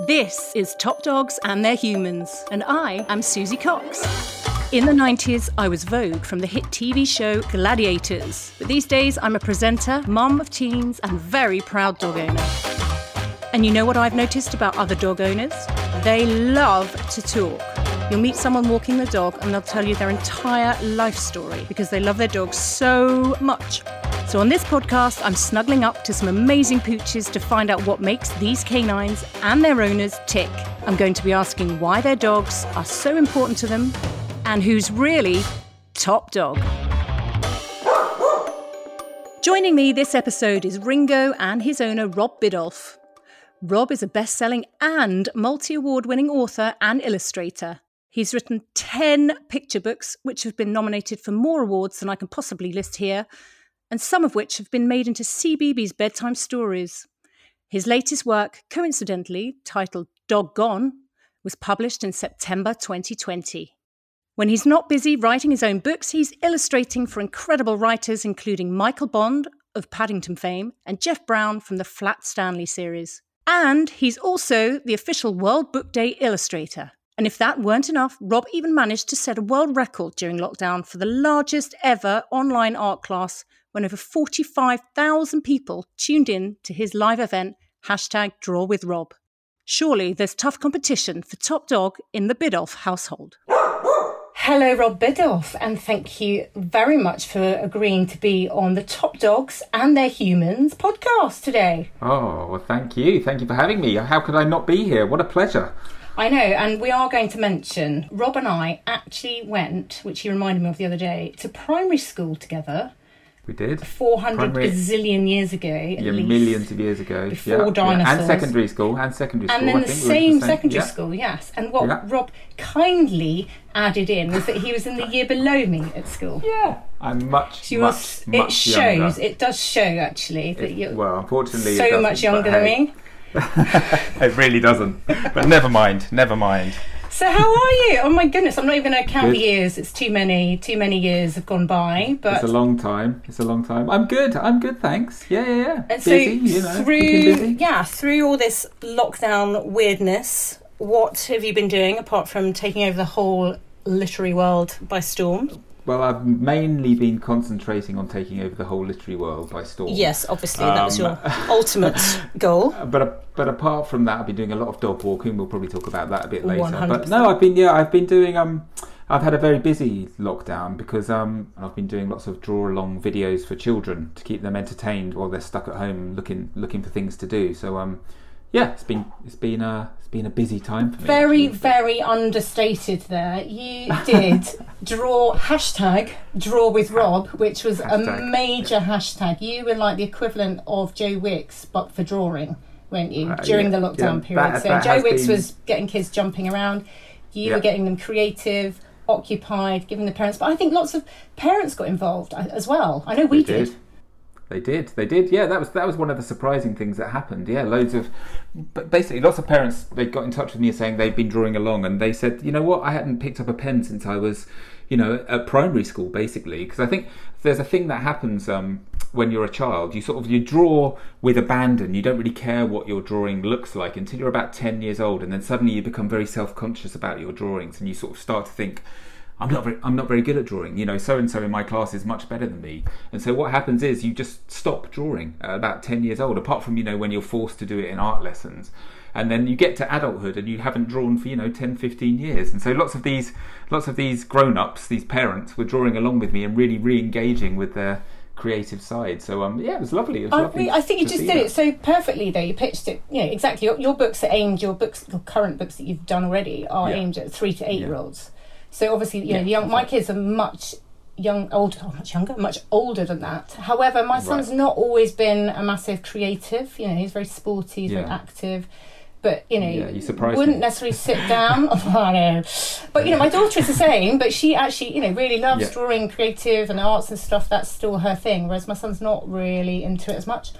This is Top Dogs and Their Humans, and I am Suzie Cox. In the 90s, I was Vogue from the hit TV show Gladiators. But these days, I'm a presenter, mum of teens, and very proud dog owner. And you know what I've noticed about other dog owners? They love to talk. You'll meet someone walking the dog and they'll tell you their entire life story because they love their dog so much. So, on this podcast, I'm snuggling up to some amazing pooches to find out what makes these canines and their owners tick. I'm going to be asking why their dogs are so important to them and who's really top dog. Joining me this episode is Ringo and his owner, Rob Biddulph. Rob is a best selling and multi award winning author and illustrator. He's written 10 picture books, which have been nominated for more awards than I can possibly list here, and some of which have been made into CBeebies bedtime stories. His latest work, coincidentally titled Dog Gone, was published in September 2020. When he's not busy writing his own books, he's illustrating for incredible writers, including Michael Bond of Paddington fame and Jeff Brown from the Flat Stanley series. And he's also the official World Book Day illustrator. And if that weren't enough, Rob even managed to set a world record during lockdown for the largest ever online art class when over 45,000 people tuned in to his live event, hashtag Draw with Rob. Surely there's tough competition for top dog in the Biddulph household. Hello, Rob Biddulph, and thank you very much for agreeing to be on the Top Dogs and Their Humans podcast today. Oh, well, thank you. Thank you for having me. How could I not be here? What a pleasure. I know, and we are going to mention Rob and I actually went, which he reminded me of the other day, to primary school together. We did. 400 Primary- bazillion years ago. At Yeah, least. millions of years ago. Before yeah, yeah. dinosaurs. And secondary school. And secondary school. And then I the think we were same secondary yeah. school, yes. And what Yeah. Rob kindly added in was that he was in the year below me at school. Yeah. I'm much, So much, much it shows, younger. it does show actually that It- you're well, unfortunately, so much younger than hey, me. It really doesn't. But never mind. Never mind. So how are you? Oh my goodness, I'm not even going to count Good. the years. It's too many. Too many years have gone by. But It's a long time. It's a long time. I'm good. I'm good. Thanks. Yeah, yeah, yeah. and so you know. through busy. yeah through all this lockdown weirdness, what have you been doing apart from taking over the whole literary world by storm? Well, I've mainly been concentrating on taking over the whole literary world by storm. Yes, obviously that was Um, your ultimate goal. But but apart from that, I've been doing a lot of dog walking. We'll probably talk about that a bit later. 100%. But no, I've been yeah, I've been doing um, I've had a very busy lockdown because um, I've been doing lots of draw along videos for children to keep them entertained while they're stuck at home looking looking for things to do. So um, yeah, it's been it's been a it's been a busy time for me. Very, actually. very understated there. You did draw hashtag draw with Rob, which was a Hashtag. major hashtag. You were like the equivalent of Joe Wicks, but for drawing, weren't you? Uh, During yeah, the lockdown yeah, period. that- so that Joe Wicks been- was getting kids jumping around. You Yeah. were getting them creative, occupied, giving the parents. But I think lots of parents got involved uh, as well. I know we They did. They did. They did. Yeah, that was that was one of the surprising things that happened. Yeah, loads of, but basically, lots of parents they got in touch with me saying they've been drawing along, and they said, you know what, I hadn't picked up a pen since I was, you know, at primary school, basically, because I think there's a thing that happens um, when you're a child. You sort of you draw with abandon. You don't really care what your drawing looks like until you're about ten years old, and then suddenly you become very self-conscious about your drawings, and you sort of start to think. I'm not very, I'm not very good at drawing. You know, so and so in my class is much better than me. And so what happens is you just stop drawing at about 10 years old, apart from, you know, when you're forced to do it in art lessons. And then you get to adulthood and you haven't drawn for, you know, 10, 15 years. And so lots of these, lots of these grown-ups, these parents were drawing along with me and really re-engaging with their creative side. So, um, yeah, it was lovely. It was I, lovely I think you just did that. it so perfectly, though. You pitched it, Yeah, exactly. Your, your books are aimed. Your books, your current books that you've done already, are Yeah. aimed at three to eight Yeah. year olds. So obviously, you know, Yeah, the young, my kids are much young, older, oh, much younger, much older than that. However, my son's Right. not always been a massive creative. You know, he's very sporty, he's very active. But you know, Yeah, you wouldn't me. necessarily sit down. I know, but you know, my daughter is the same. But she actually, you know, really loves Yeah. drawing, creative, and arts and stuff. That's still her thing. Whereas my son's not really into it as much.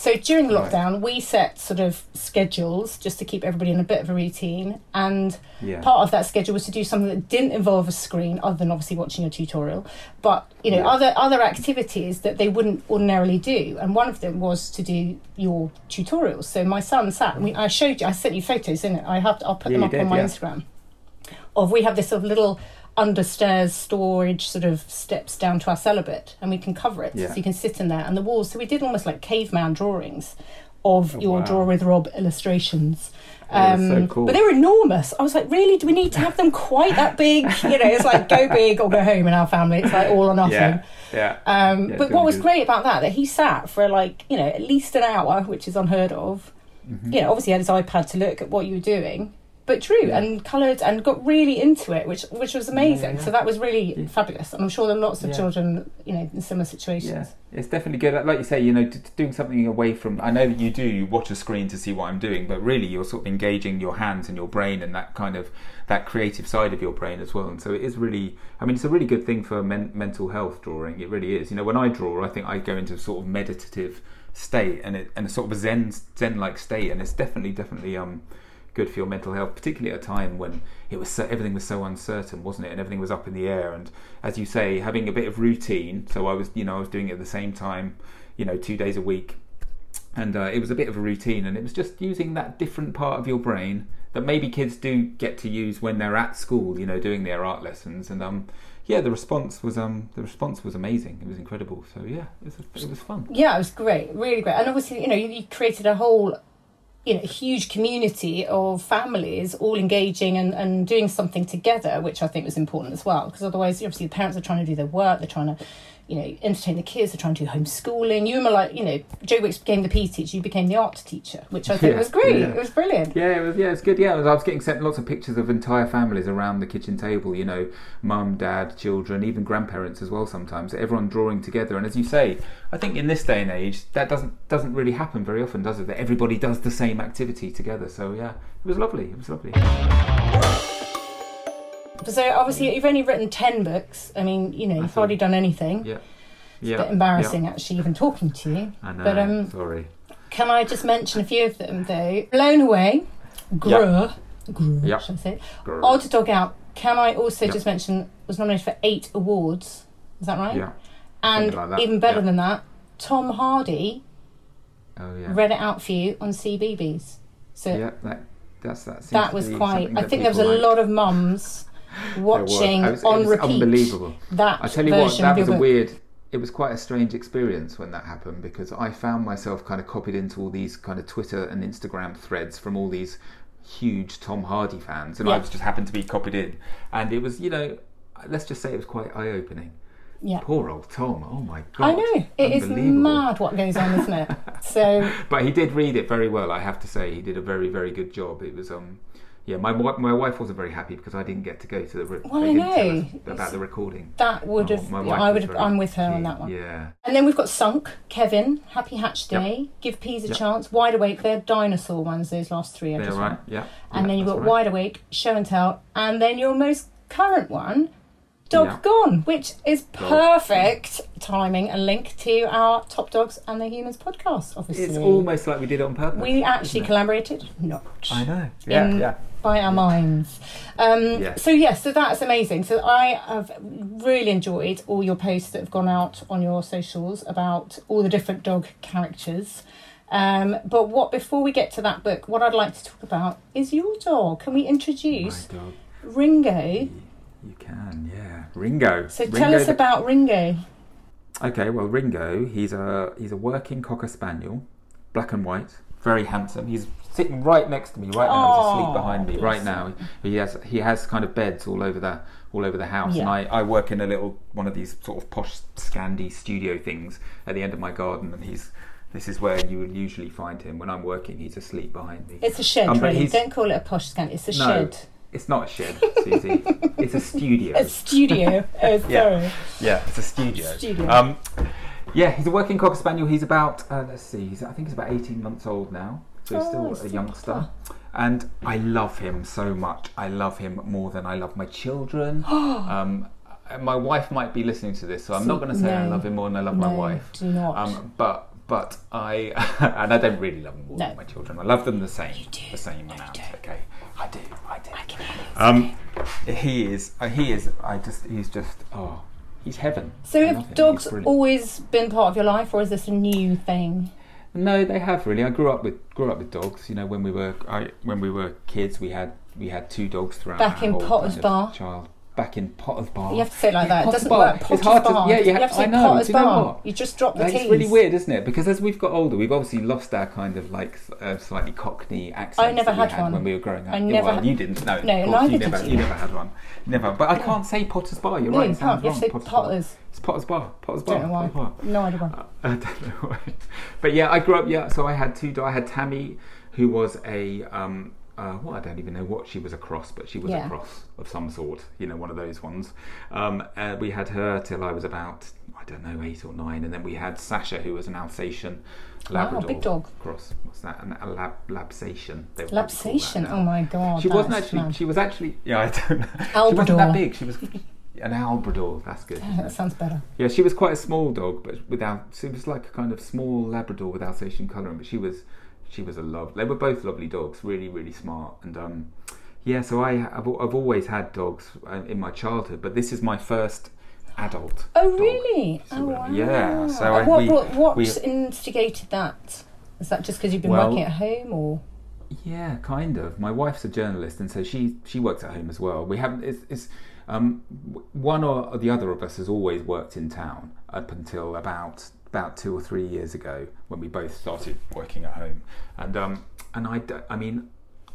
So during lockdown, we set sort of schedules just to keep everybody in a bit of a routine. And Yeah. part of that schedule was to do something that didn't involve a screen, other than obviously watching a tutorial, but you know Yeah. other other activities that they wouldn't ordinarily do. And one of them was to do your tutorials. So my son sat. and We, I showed you. I sent you photos, didn't it? I have. To, I'll put Yeah, them up did, on my. Instagram. Of we have this sort of little understairs storage sort of steps down to our cellar bit and we can cover it Yeah. so you can sit in there and the walls so we did almost like caveman drawings of Oh, your wow. draw with rob illustrations that's so cool. but they were enormous i was like really do we need to have them quite that big you know it's like go big or go home in our family it's like all or nothing Yeah, yeah. um, Yeah, but what was good. great about that, that he sat for like, you know, at least an hour, which is unheard of. Mm-hmm. You know, obviously he had his iPad to look at what you were doing, but drew Yeah. and coloured and got really into it, which which was amazing. yeah. So that was really Yeah. fabulous. And I'm sure there are lots of Yeah. children, you know, in similar situations. Yeah, it's definitely good. Like you say, you know, t- doing something away from. I know that you do. You watch a screen to see what I'm doing, but really, you're sort of engaging your hands and your brain and that kind of that creative side of your brain as well. And so it is really. I mean, it's a really good thing for men- mental health. Drawing, it really is. You know, when I draw, I think I go into a sort of meditative state and it and a sort of a zen zen like state, and it's definitely definitely um good for your mental health, particularly at a time when it was so, everything was so uncertain, wasn't it? And everything was up in the air. And as you say, having a bit of routine. So I was, you know, I was doing it at the same time, you know, two days a week, and uh, it was a bit of a routine. And it was just using that different part of your brain that maybe kids do get to use when they're at school, you know, doing their art lessons. And um, yeah, the response was um, the response was amazing. It was incredible. So yeah, it was, it was fun. Yeah, it was great, really great. And obviously, you know, you, you created a whole, you know, a huge community of families all engaging and, and doing something together, which I think was important as well. Because otherwise, obviously, the parents are trying to do their work, they're trying to, you know, entertain the kids, they're trying to do homeschooling. You were like, you know, Joe Wicks became the PE teacher, you became the art teacher, which I think Yeah, was great. yeah. It was brilliant. Yeah, it was. Yeah, it's good. Yeah, I was getting sent lots of pictures of entire families around the kitchen table. You know, mum, dad, children, even grandparents as well. Sometimes everyone drawing together. And as you say, I think in this day and age, that doesn't doesn't really happen very often, does it? That everybody does the same activity together. So yeah, it was lovely. It was lovely. So obviously, you've only written 10 books. I mean, you know, you've hardly done anything. Yeah. It's Yeah. a bit embarrassing, actually, even talking to you. Yeah. I know. But, um, Sorry. Can I just mention a few of them though? Blown Away, Grr, Grr, Yep. should I say? Grr. Odd Dog Out. Can I also Yep. just mention was nominated for eight awards? Is that right? Yeah. And like even better yeah. than that, Tom Hardy Oh yeah. read it out for you on CBeebies. So Yeah. That that's that. that was quite. I think there was a like. lot of mums. Watching was- on repeat. Unbelievable. That I tell you what, that was a weird. It was quite a strange experience when that happened because I found myself kind of copied into all these kind of Twitter and Instagram threads from all these huge Tom Hardy fans, and I Yeah. was just happened to be copied in, and it was, you know, let's just say it was quite eye opening. Yeah. Poor old Tom. Oh my god. I know it is mad what goes on, isn't it? So But he did read it very well. I have to say, he did a very, very good job. It was, um, yeah. My my wife wasn't very happy because I didn't get to go to the. Re- Well, I know. about the recording. that would Oh, have. my I would. Have, I'm with her on that one. Yeah. And then we've got Sunk, Kevin, Happy Hatch Yep. Day, Give Peas a Yep. Chance, Wide Awake. They're dinosaur ones. Those last three. I They're just right. Yeah. And yeah, then you've got right. Wide Awake, Show and Tell, and then your most current one, Dog Yeah. Gone, which is perfect timing and link to our Top Dogs and the Humans podcast. Obviously, It's almost like we did it on purpose. we actually collaborated. Not I know. Yeah. in- yeah. by our minds. Um, Yeah. So yes, so that's amazing. So I have really enjoyed all your posts that have gone out on your socials about all the different dog characters. Um, but what before we get to that book, what I'd like to talk about is your dog. Can we introduce. Ringo? You can. Yeah. Ringo. So Ringo tell us the- about Ringo. Okay. Well, Ringo. He's a he's a working cocker spaniel, black and white, very handsome. He's sitting right next to me right now. He's asleep Oh, behind me right now. He has he has kind of beds all over the all over the house, and I, I work in a little one of these sort of posh Scandi studio things at the end of my garden, and he's. This is where you would usually find him when I'm working. He's asleep behind me. It's a shed, Um, really. Don't call it a posh scan. It's a No. shed. It's not a shed, Suzie. it's a studio. A studio. oh, Yeah. sorry. Yeah, it's a studio. Studio. Um, yeah, he's a working cocker spaniel. He's about uh, let's see, he's, I think he's about eighteen months old now, so he's Oh, still he's a youngster. And I love him so much. I love him more than I love my children. um, uh, my wife might be listening to this, so I'm not going to say I love him more than I love my No, wife. do not. Um, but but I and I don't really love them more No. than my children. I love them the same, do. the same No, amount. Okay, I do, I do. I can hear it. Um, he is, uh, he is. I just, he's just, oh, he's heaven. So have love dogs always been part of your life, or is this a new thing? No, they have really. I grew up with grew up with dogs. You know, when we were I, when we were kids, we had we had two dogs throughout. Back our in whole Potter's kind of Bar? Child. Back in Potter's Bar. You have to say it like that. It doesn't Bar. work. It's Potter's hard to- Bar. yeah, you you have- have to say I know. Potter's you know Bar. what? You just drop the It's really weird, isn't it? Because as we've got older, we've obviously lost our kind of like uh, slightly Cockney accent. I never we had one. when we were growing up. I never well, had- you didn't. No, No, neither you did never. you. You never had one. Never. But I can't say Potter's Bar. You're No, right. you can't. You to say. Potter's Bar. Potter's. It's Potter's Bar. Potter's Bar. Don't know why. No idea why. I don't know why. But yeah, I grew up. Yeah, so I had two. I had Tammy, who was a um, uh, well, I don't even know what she was a cross, but she was Yeah. a cross of some sort. You know, one of those ones. Um, uh, we had her till I was about I don't know eight or nine, and then we had Sasha, who was an Alsatian Labrador big dog. cross. What's that? An, a lab, labsation. they would probably call that Lapsation. now. Oh my god. She wasn't actually. mad. She was actually. Yeah, I don't know. She wasn't that big. She was an Albrador. That's good. that sounds better. Yeah, she was quite a small dog, but without. She was like a kind of small Labrador with Alsatian colouring, but she was, she was a love. They were both lovely dogs, really, really smart, and um, yeah. So I, I've, I've always had dogs uh, in my childhood, but this is my first adult. Oh dog. really? So, Oh wow. yeah, so I- what we- brought, what we- instigated that? Is that just because you've been Well- working at home, or Yeah, kind of. My wife's a journalist, and so she she works at home as well. We haven't. It's, it's um, one or the other of us has always worked in town up until about about two or three years ago when we both started working at home. And um, and I, I mean,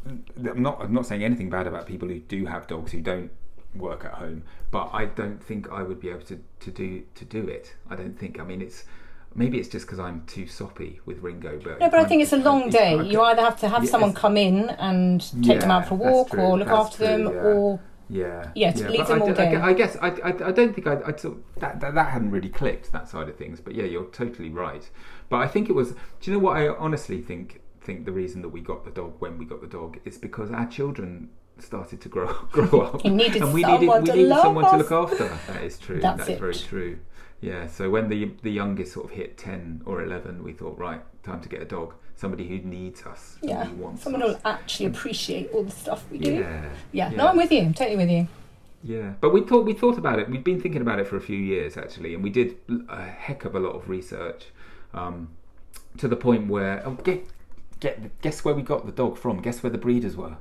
I'm not I'm not saying anything bad about people who do have dogs who don't work at home, but I don't think I would be able to, to do to do it. I don't think. I mean, it's maybe it's just because I'm too soppy with Ringo, but no? But I think it's a long day. You either have to have Yeah, someone come in and take them out for a walk, or look that's after them, yeah. or Yeah. Yeah, to leave but them I, all d- I I guess I, I, I don't think I, I sort of- that, that that hadn't really clicked that side of things. But yeah, you're totally right. But I think it was. Do you know what I honestly think? Think the reason that we got the dog when we got the dog is because our children started to grow grow up, and we needed we needed someone to look after. That is true. That's That's, it. very true. Yeah. So when the the youngest sort of hit ten or eleven, we thought, right, time to get a dog. Somebody who needs us. yeah, someone us. who'll actually appreciate all the stuff we do. Yeah. Yeah, Yeah. no, I'm with you. I'm totally with you. Yeah, but we thought we thought about it. We'd been thinking about it for a few years actually, and we did a heck of a lot of research um, to the point where oh, get, get guess where we got the dog from? Guess where the breeders were?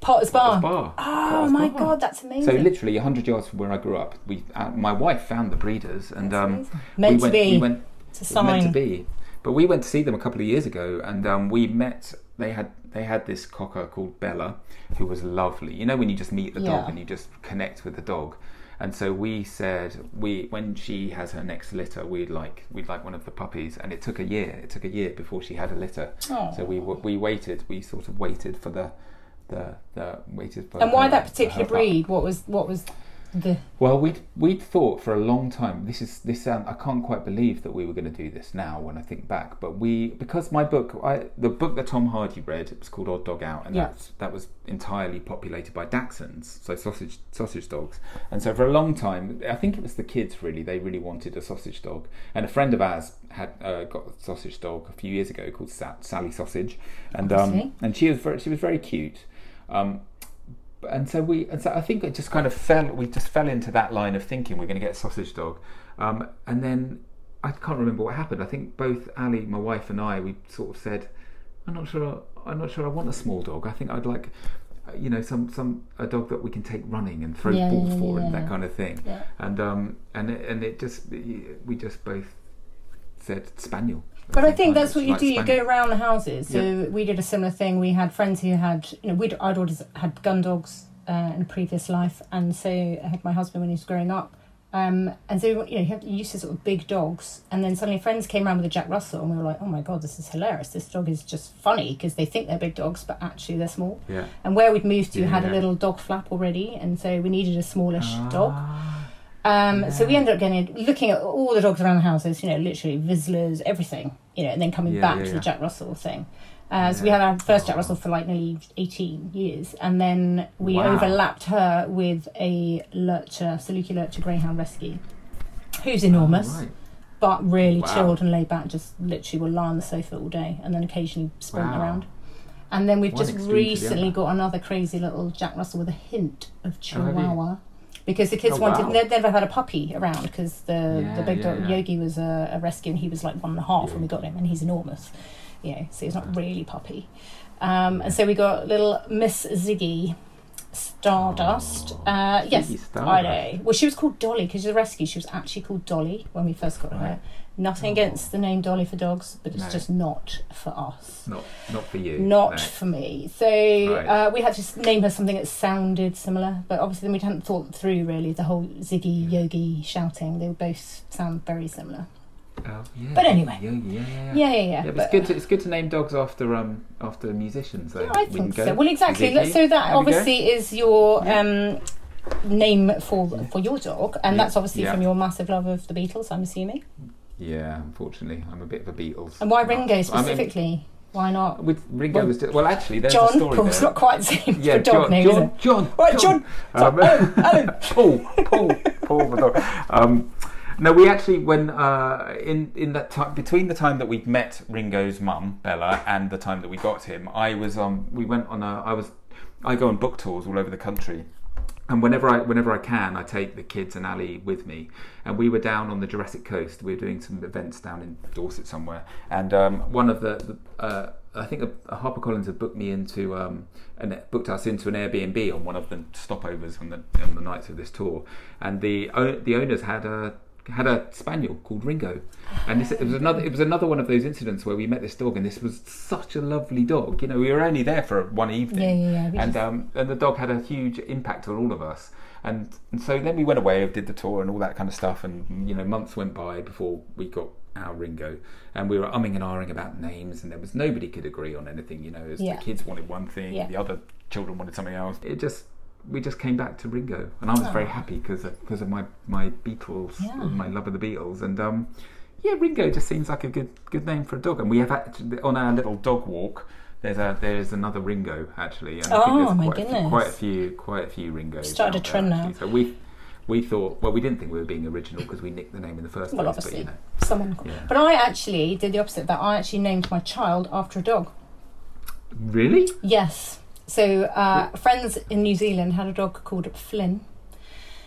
Potter's Bar. Potter's Bar. Oh Potter's my Bar. god, that's amazing. So literally hundred yards from where I grew up, we uh, my wife found the breeders, and um. Meant we to went, be. We went, it's a meant to sign. be. But we went to see them a couple of years ago, and um, we met. They had they had this cocker called Bella, who was lovely. You know when you just meet the Yeah. dog and you just connect with the dog. And so we said we when she has her next litter, we'd like we'd like one of the puppies. And it took a year. It took a year before she had a litter. Oh. So we we waited. We sort of waited for the the the waited for. And why her- that particular her pup. breed? What was what was the Well, we'd we'd thought for a long time. This is this. Sound, I can't quite believe that we were going to do this now when I think back. But we because my book, I, the book that Tom Hardy read, it was called Odd Dog Out, and Yeah. that's, that was entirely populated by Dachshunds, so sausage sausage dogs. And so for a long time, I think it was the kids really. They really wanted a sausage dog, and a friend of ours had uh, got a sausage dog a few years ago called Sa- Sally Sausage, and um, and she was very she was very cute. Um, and so we and so I think it just kind of fell we just fell into that line of thinking we're going to get a sausage dog. Um, and then I can't remember what happened. I think both Ali my wife and I we sort of said I'm not sure I'm not sure I want a small dog. I think I'd like you know some some a dog that we can take running and throw Yeah, balls yeah, for and that kind of thing. Yeah. and um and it, and it just we just both said spaniel But I think that's what you do. You go around the houses. So we did a similar thing. We had friends who had, you know, we'd, I'd always had gun dogs uh, in a previous life, and so I had my husband when he was growing up. Um, and so you know, you, have, you used to sort of big dogs, and then suddenly friends came around with a Jack Russell, and we were like, "Oh my god, this is hilarious! This dog is just funny because they think they're big dogs, but actually they're small." yeah And where we'd moved to had a little dog flap already, and so we needed a smallish dog. Ah, Um, So we ended up getting looking at all the dogs around the houses, you know, literally Vizslas, everything, you know, and then coming Yeah, back yeah, to the Jack Russell thing. Uh, So we had our first Jack Russell for like nearly 18 years, and then we Wow. overlapped her with a Lurcher, Saluki Lurcher Greyhound Rescue, who's enormous. right. but really Wow. chilled and laid back. Just literally will lie on the sofa all day, and then occasionally sprint Wow. around. And then we've One just extreme to the recently got another crazy little Jack Russell with a hint of Oh. Chihuahua. Because the kids Oh, wanted, wow. they'd never had a puppy around because the, Yeah, the big yeah, dog yeah. Yogi was a, a rescue and he was like one and a half when we got him and he's enormous, you know, so he's not really puppy. Um, and so we got little Miss Ziggy Stardust. Uh, yes, Ziggy I know. Well, she was called Dolly because she's a rescue. She was actually called Dolly when we first got her. Nothing Oh. against the name Dolly for dogs, but it's No. just not for us. Not not for you. Not no. for me. So Right. uh, we had to name her something that sounded similar, but obviously then we hadn't thought through really the whole Ziggy Yogi shouting. They would both sound very similar. Oh, yeah. But anyway. Yeah, yeah, yeah. yeah. Yeah, yeah, yeah. But, but- it's good. To, it's good to name dogs after um after musicians. Though. Yeah, I think go. so. Well, exactly. Ziggy. So that obviously is your um, name for for your dog, and that's obviously from your massive love of the Beatles. I'm assuming. Yeah, unfortunately, I'm a bit of a Beatles. And why nut. Ringo I mean, specifically? why not? with Ringo Well, was just, well, actually, there's John. a story Paul's there. not quite the same yeah, for dog John, name, is John, it? John, Right, John. Um, Alan, Alan. Paul, Paul, Paul the dog. Um, no, we actually when uh, in in that time between the time that we met Ringo's mum Bella and the time that we got him, I was um we went on a I was I go on book tours all over the country. And whenever I whenever I can, I take the kids and Ali with me. And we were down on the Jurassic Coast. We were doing some events down in Dorset somewhere. And um, one of the, the uh, I think a, a HarperCollins had booked me into um, and booked us into an Airbnb on one of the stopovers on the on the nights of this tour. And the the owners had a had a spaniel called Ringo, and this, it was another it was another one of those incidents where we met this dog, and this was such a lovely dog. You know, we were only there for one evening, Yeah, yeah, yeah. And just- um, and the dog had a huge impact on all of us. And, and so then we went away, did the tour and all that kind of stuff, and you know months went by before we got our Ringo, and we were umming and ahhing about names, and there was nobody could agree on anything. You know, as Yeah. the kids wanted one thing, Yeah. the other children wanted something else. It just we just came back to Ringo, and I was very Oh. happy because because of my my Beatles, Yeah. my love of the Beatles, and um, yeah, Ringo just seems like a good good name for a dog. And we have actually on our little dog walk. There's a there's another Ringo actually. And Oh, my quite A few, goodness. quite a few quite a few Ringos. Started a trend now. So we we thought well we didn't think we were being original because we nicked the name in the first Well, place. obviously. But, you know, Someone. Yeah. But I actually did the opposite. That I actually named my child after a dog. really? Yes. So uh, friends in New Zealand had a dog called Flynn,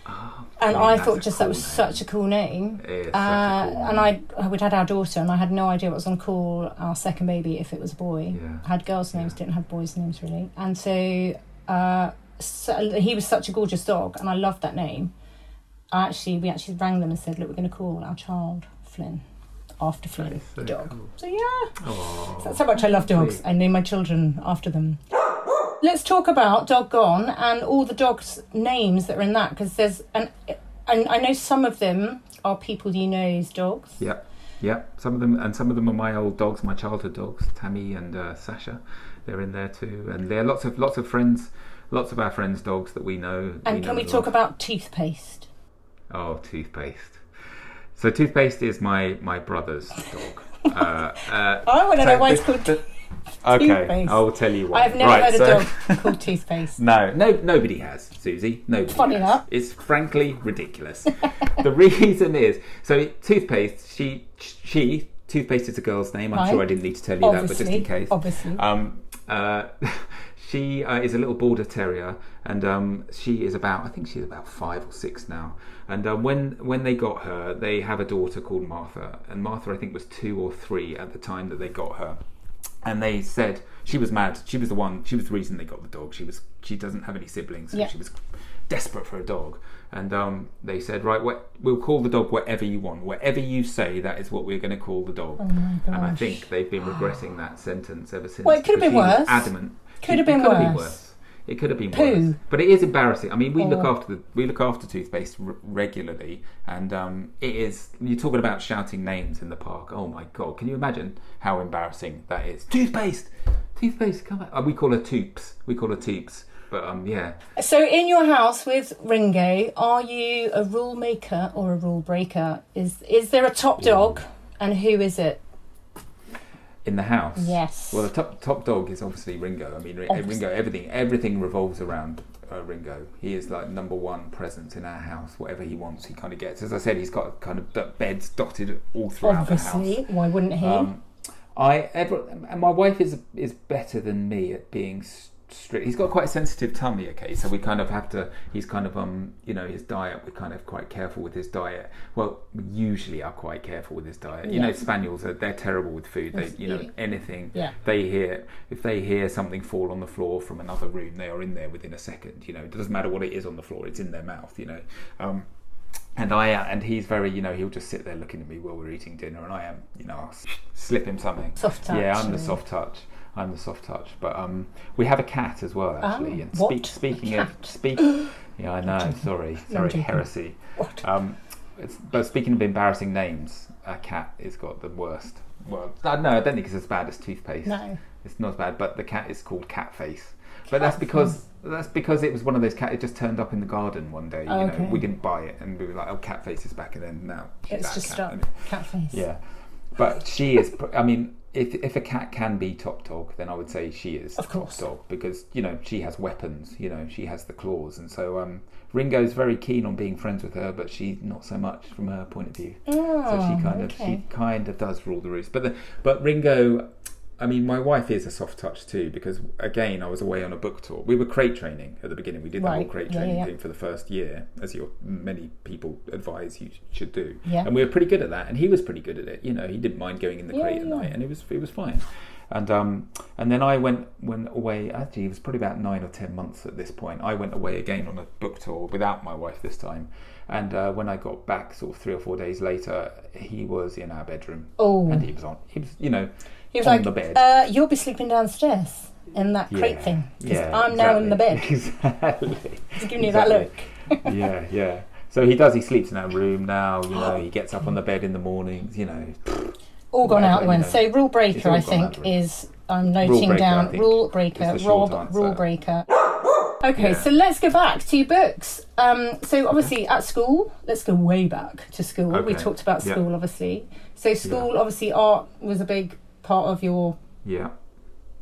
Oh, and I thought just cool that was name. such a cool name. Such a Uh, cool and. I we'd had our daughter, and I had no idea what was to call our second baby if it was a boy. Yeah. I had girls' names, Yeah. didn't have boys' names really, and so, uh, so he was such a gorgeous dog, and I loved that name. I actually, we actually rang them and said, "Look, we're going to call our child Flynn after Flynn, so the dog." cool. So yeah, Oh, that's how much I love dogs. sweet. I name my children after them. Let's talk about Dog Gone and all the dogs' names that are in that because there's an, and I know some of them are people you know's dogs. Yep, yep. Some of them, and some of them are my old dogs, my childhood dogs, Tammy and uh, Sasha. They're in there too, and there are lots of lots of friends, lots of our friends' dogs that we know. And know can we talk love. about toothpaste? Oh, toothpaste. So toothpaste is my my brother's dog. uh, uh, I want to so know why it's called. Okay, toothpaste. I'll tell you what. I've never right, heard a so- dog called toothpaste. No, no, nobody has, Suzie. Nobody. Funny has. that. It's frankly ridiculous. the reason is so toothpaste. She she toothpaste is a girl's name. I'm Right. sure I didn't need to tell you that, but just in case. obviously. Um, uh, she uh, is a little border terrier, and um, she is about I think she's about five or six now. And uh, when when they got her, they have a daughter called Martha, and Martha I think was two or three at the time that they got her. And they said she was mad. She was the one. She was the reason they got the dog. She was. She doesn't have any siblings, so Yeah. she was desperate for a dog. And um, they said, right, we'll call the dog whatever you want. Whatever you say, that is what we're going to call the dog. Oh my And I think they've been regretting that sentence ever since. Well, it could have been worse. Adamant. Could have been have worse. It could have been Poo. worse, but it is embarrassing. I mean, we look Oh. after the we look after toothpaste r- regularly, and um, it is. You're talking about shouting names in the park. Oh my god! Can you imagine how embarrassing that is? Toothpaste, toothpaste. Come on. Uh, we call her Toops. We call her Toops. But um, yeah, So, in your house with Ringo, are you a rule maker or a rule breaker? Is is there a top dog, and who is it? In the house. Yes. Well, the top top dog is obviously Ringo. I mean, Obviously. Ringo. Everything everything revolves around uh, Ringo. He is like number one presence in our house. Whatever he wants, he kind of gets. As I said, he's got kind of beds dotted all throughout the house. Obviously, why wouldn't he? Um, I ever, and my wife is is better than me at being s- strict. He's got quite a sensitive tummy, okay, so we kind of have to. He's kind of um, you know, his diet. We're kind of quite careful with his diet. Well, we usually are quite careful with his diet. You know, spaniels are they're terrible with food. They, you know, anything Yeah. they hear if they hear something fall on the floor from another room, they are in there within a second. You know, it doesn't matter what it is on the floor; it's in their mouth. You know. Um, and I uh, and he's very, you know, he'll just sit there looking at me while we're eating dinner, and I am, you know, I'll slip him something. Soft touch, Yeah, I'm the soft touch. I'm the soft touch. But um, we have a cat as well, actually. Oh, and what? speak, speaking of cat? speak, yeah, I know. Sorry, sorry, heresy. What? Um, it's, but speaking of embarrassing names, a cat has got the worst. Well, no, I don't think it's as bad as toothpaste. No. It's not as bad, but the cat is called Catface. But that's because that's because it was one of those cat. It just turned up in the garden one day. You Oh, know, okay. we didn't buy it, and we were like, "Oh, Catface is back," and then now It's just cat. stuck. And- Cat face. Yeah, but she is. I mean, if if a cat can be top dog, then I would say she is Of course. top dog because you know she has weapons. You know, she has the claws, and so um, Ringo's very keen on being friends with her, but she's not so much from her point of view. Oh, So she kind of she kind of does rule the roost. But the, but Ringo, I mean, my wife is a soft touch too because again, I was away on a book tour. We were crate training at the beginning. We did the whole Right. crate training yeah. thing for the first year, as your many people advise you should do. Yeah. And we were pretty good at that, and he was pretty good at it. You know, he didn't mind going in the Yeah, crate at night, and it was it was fine. And um, and then I went went away. Actually, it was probably about nine or ten months at this point. I went away again on a book tour without my wife this time. And uh, when I got back, sort of three or four days later, he was in our bedroom, Oh. and he was on. He was, you know, He was on like, the bed. Uh, you'll be sleeping downstairs in that crate thing. Because yeah, I'm now in the bed. Exactly. He's giving you that look. Yeah, yeah. So he does. He sleeps in that room now. You know, he gets up on the bed in the mornings. You know, All gone out the window. So rule breaker, I think, out the window. is I'm noting breaker, down rule breaker, Rob, answer. rule breaker. Okay, Yeah. so let's go back to your books. Um, so obviously at school, let's go way back to school. We talked about Yeah. school, obviously. So school, obviously, art was a big part of your yeah,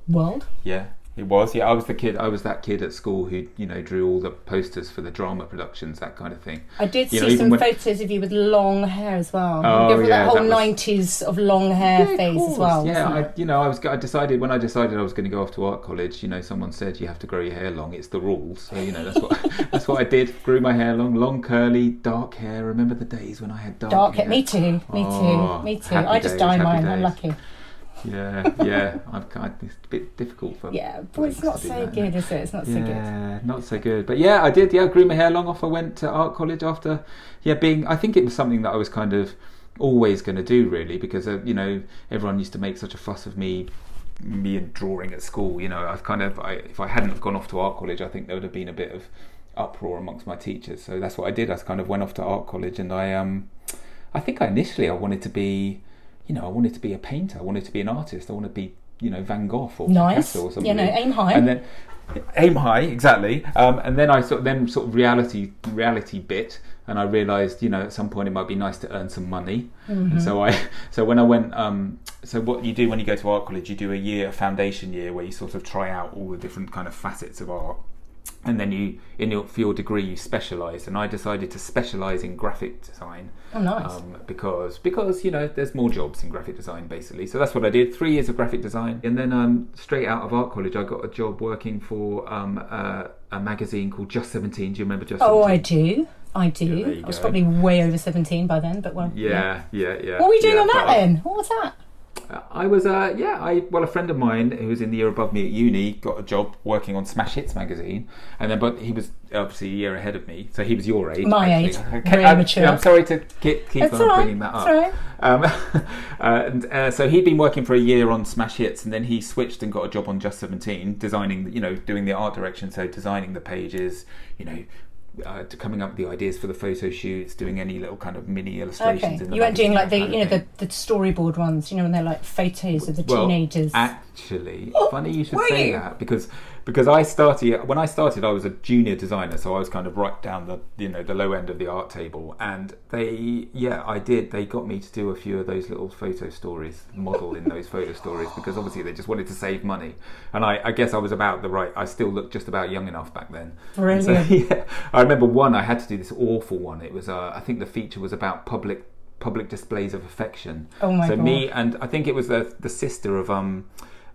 world. yeah. It was. Yeah, I was the kid. I was that kid at school who, you know, drew all the posters for the drama productions, that kind of thing. I did You see know, some when- photos of you with long hair as well. Oh, Remember yeah, that whole that was- nineties of long hair Yeah, phase as well. Yeah, I, you know, I was. I decided when I decided I was going to go off to art college. You know, someone said you have to grow your hair long. It's the rules. So you know, that's what that's what I did. Grew my hair long, long curly, dark hair. Remember the days when I had dark, hair. Dark hair? Me too. Me Oh, too. Me too. I just dye mine. I'm lucky. Yeah, yeah. I've kind it's a bit difficult for. Yeah, but it's not blokes to do so that, good, is it? It's not so good. Yeah, not so good. But yeah, I did. Yeah, I grew my hair long off. I went to art college after. Yeah, being. I think it was something that I was kind of always going to do, really, because uh, you know everyone used to make such a fuss of me. Me and drawing at school, you know, I've kind of, I, if I hadn't have gone off to art college, I think there would have been a bit of uproar amongst my teachers. So that's what I did. I kind of went off to art college, and I, um, I think I initially I wanted to be, you know, I wanted to be a painter. I wanted to be an artist. I wanted to be, you know, Van Gogh or Nice. Picasso or something. You know, aim high. And then aim high, exactly. Um, and then I sort of then sort of reality reality bit, and I realised, you know, at some point it might be nice to earn some money. And so I, so when I went, um, so what you do when you go to art college, you do a year, a foundation year, where you sort of try out all the different kind of facets of art. And then you, in your, for your degree, you specialise, and I decided to specialise in graphic design Oh, nice. um, because because you know there's more jobs in graphic design basically. So that's what I did. Three years of graphic design, and then um, straight out of art college, I got a job working for um, uh, a magazine called Just Seventeen. Do you remember Just? oh, I do. I do. Yeah, I was go. probably way over 17 by then, but well. Yeah, yeah, yeah. What were you doing yeah, on that then? What was that? I was, uh, yeah, I well, a friend of mine who was in the year above me at uni got a job working on Smash Hits magazine, and then but he was obviously a year ahead of me, so he was your age. My actually. age. Okay, Very I'm, mature. I'm sorry to keep, keep on right. bringing that up. all right. Um, and uh, so he'd been working for a year on Smash Hits, and then he switched and got a job on Just Seventeen, designing, you know, doing the art direction, so designing the pages, you know. Uh, to coming up with the ideas for the photo shoots, doing any little kind of mini illustrations. Okay. In the You weren't doing like the, you know, the, the storyboard ones, you know, when they're like photos of the Well, teenagers. Actually, funny you should were say you? that because because I started when I started, I was a junior designer, so I was kind of right down the you know the low end of the art table, and they yeah I did they got me to do a few of those little photo stories, model in those photo stories because obviously they just wanted to save money, and I, I guess I was about the right. I still looked just about young enough back then. Brilliant. So, yeah, I remember one I had to do this awful one. It was uh, I think the feature was about public public displays of affection. Oh my so God. me and I think it was the the sister of um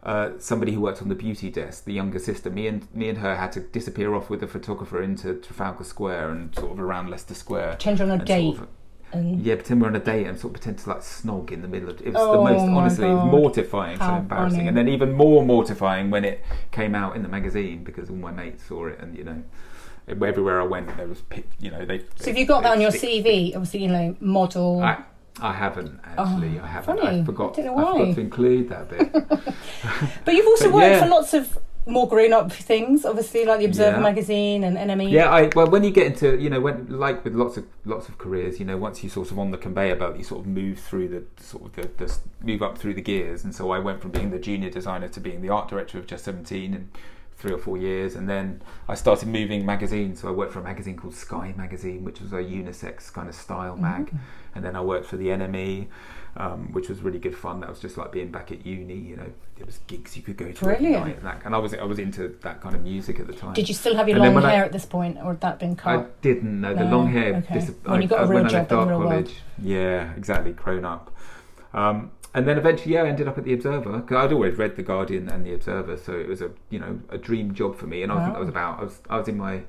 uh, somebody who worked on the beauty desk, the younger sister. Me and me and her had to disappear off with a photographer into Trafalgar Square and sort of around Leicester Square. Pretend on a date. Sort of, And yeah, pretend we're on a date and sort of pretend to like snog in the middle of it. was Oh the most honestly it was God. mortifying, so embarrassing, funny. and then even more mortifying when it came out in the magazine because all my mates saw it, and you know, everywhere I went there was you know they. so, have you got that on your CV? Obviously, you know, model. I, I haven't actually. Oh, I haven't. funny. I forgot. I I forgot to include that bit. but you've also but worked yeah. for lots of more grown-up things. Obviously, like the Observer Yeah. magazine and NME. Yeah, I well when you get into you know when like with lots of lots of careers, you know once you sort of on the conveyor belt, you sort of move through the sort of the, the move up through the gears, and so I went from being the junior designer to being the art director of Just Seventeen in three or four years, and then I started moving magazines. So I worked for a magazine called Sky Magazine, which was a unisex kind of style mag, and then I worked for the NME. Um, which was really good fun. That was just like being back at uni. You know, there was gigs you could go to every night, and, that, and I was I was into that kind of music at the time. Did you still have your And long when I- hair at this point, or had that been cut? I didn't know the No, long hair. okay. dis- When I- you got a I- real job in real world. Yeah, exactly. Grown up. Um, and then eventually, yeah, I ended up at the Observer because I'd always read the Guardian and the Observer, so it was a you know a dream job for me. And I think that was about I was I was in my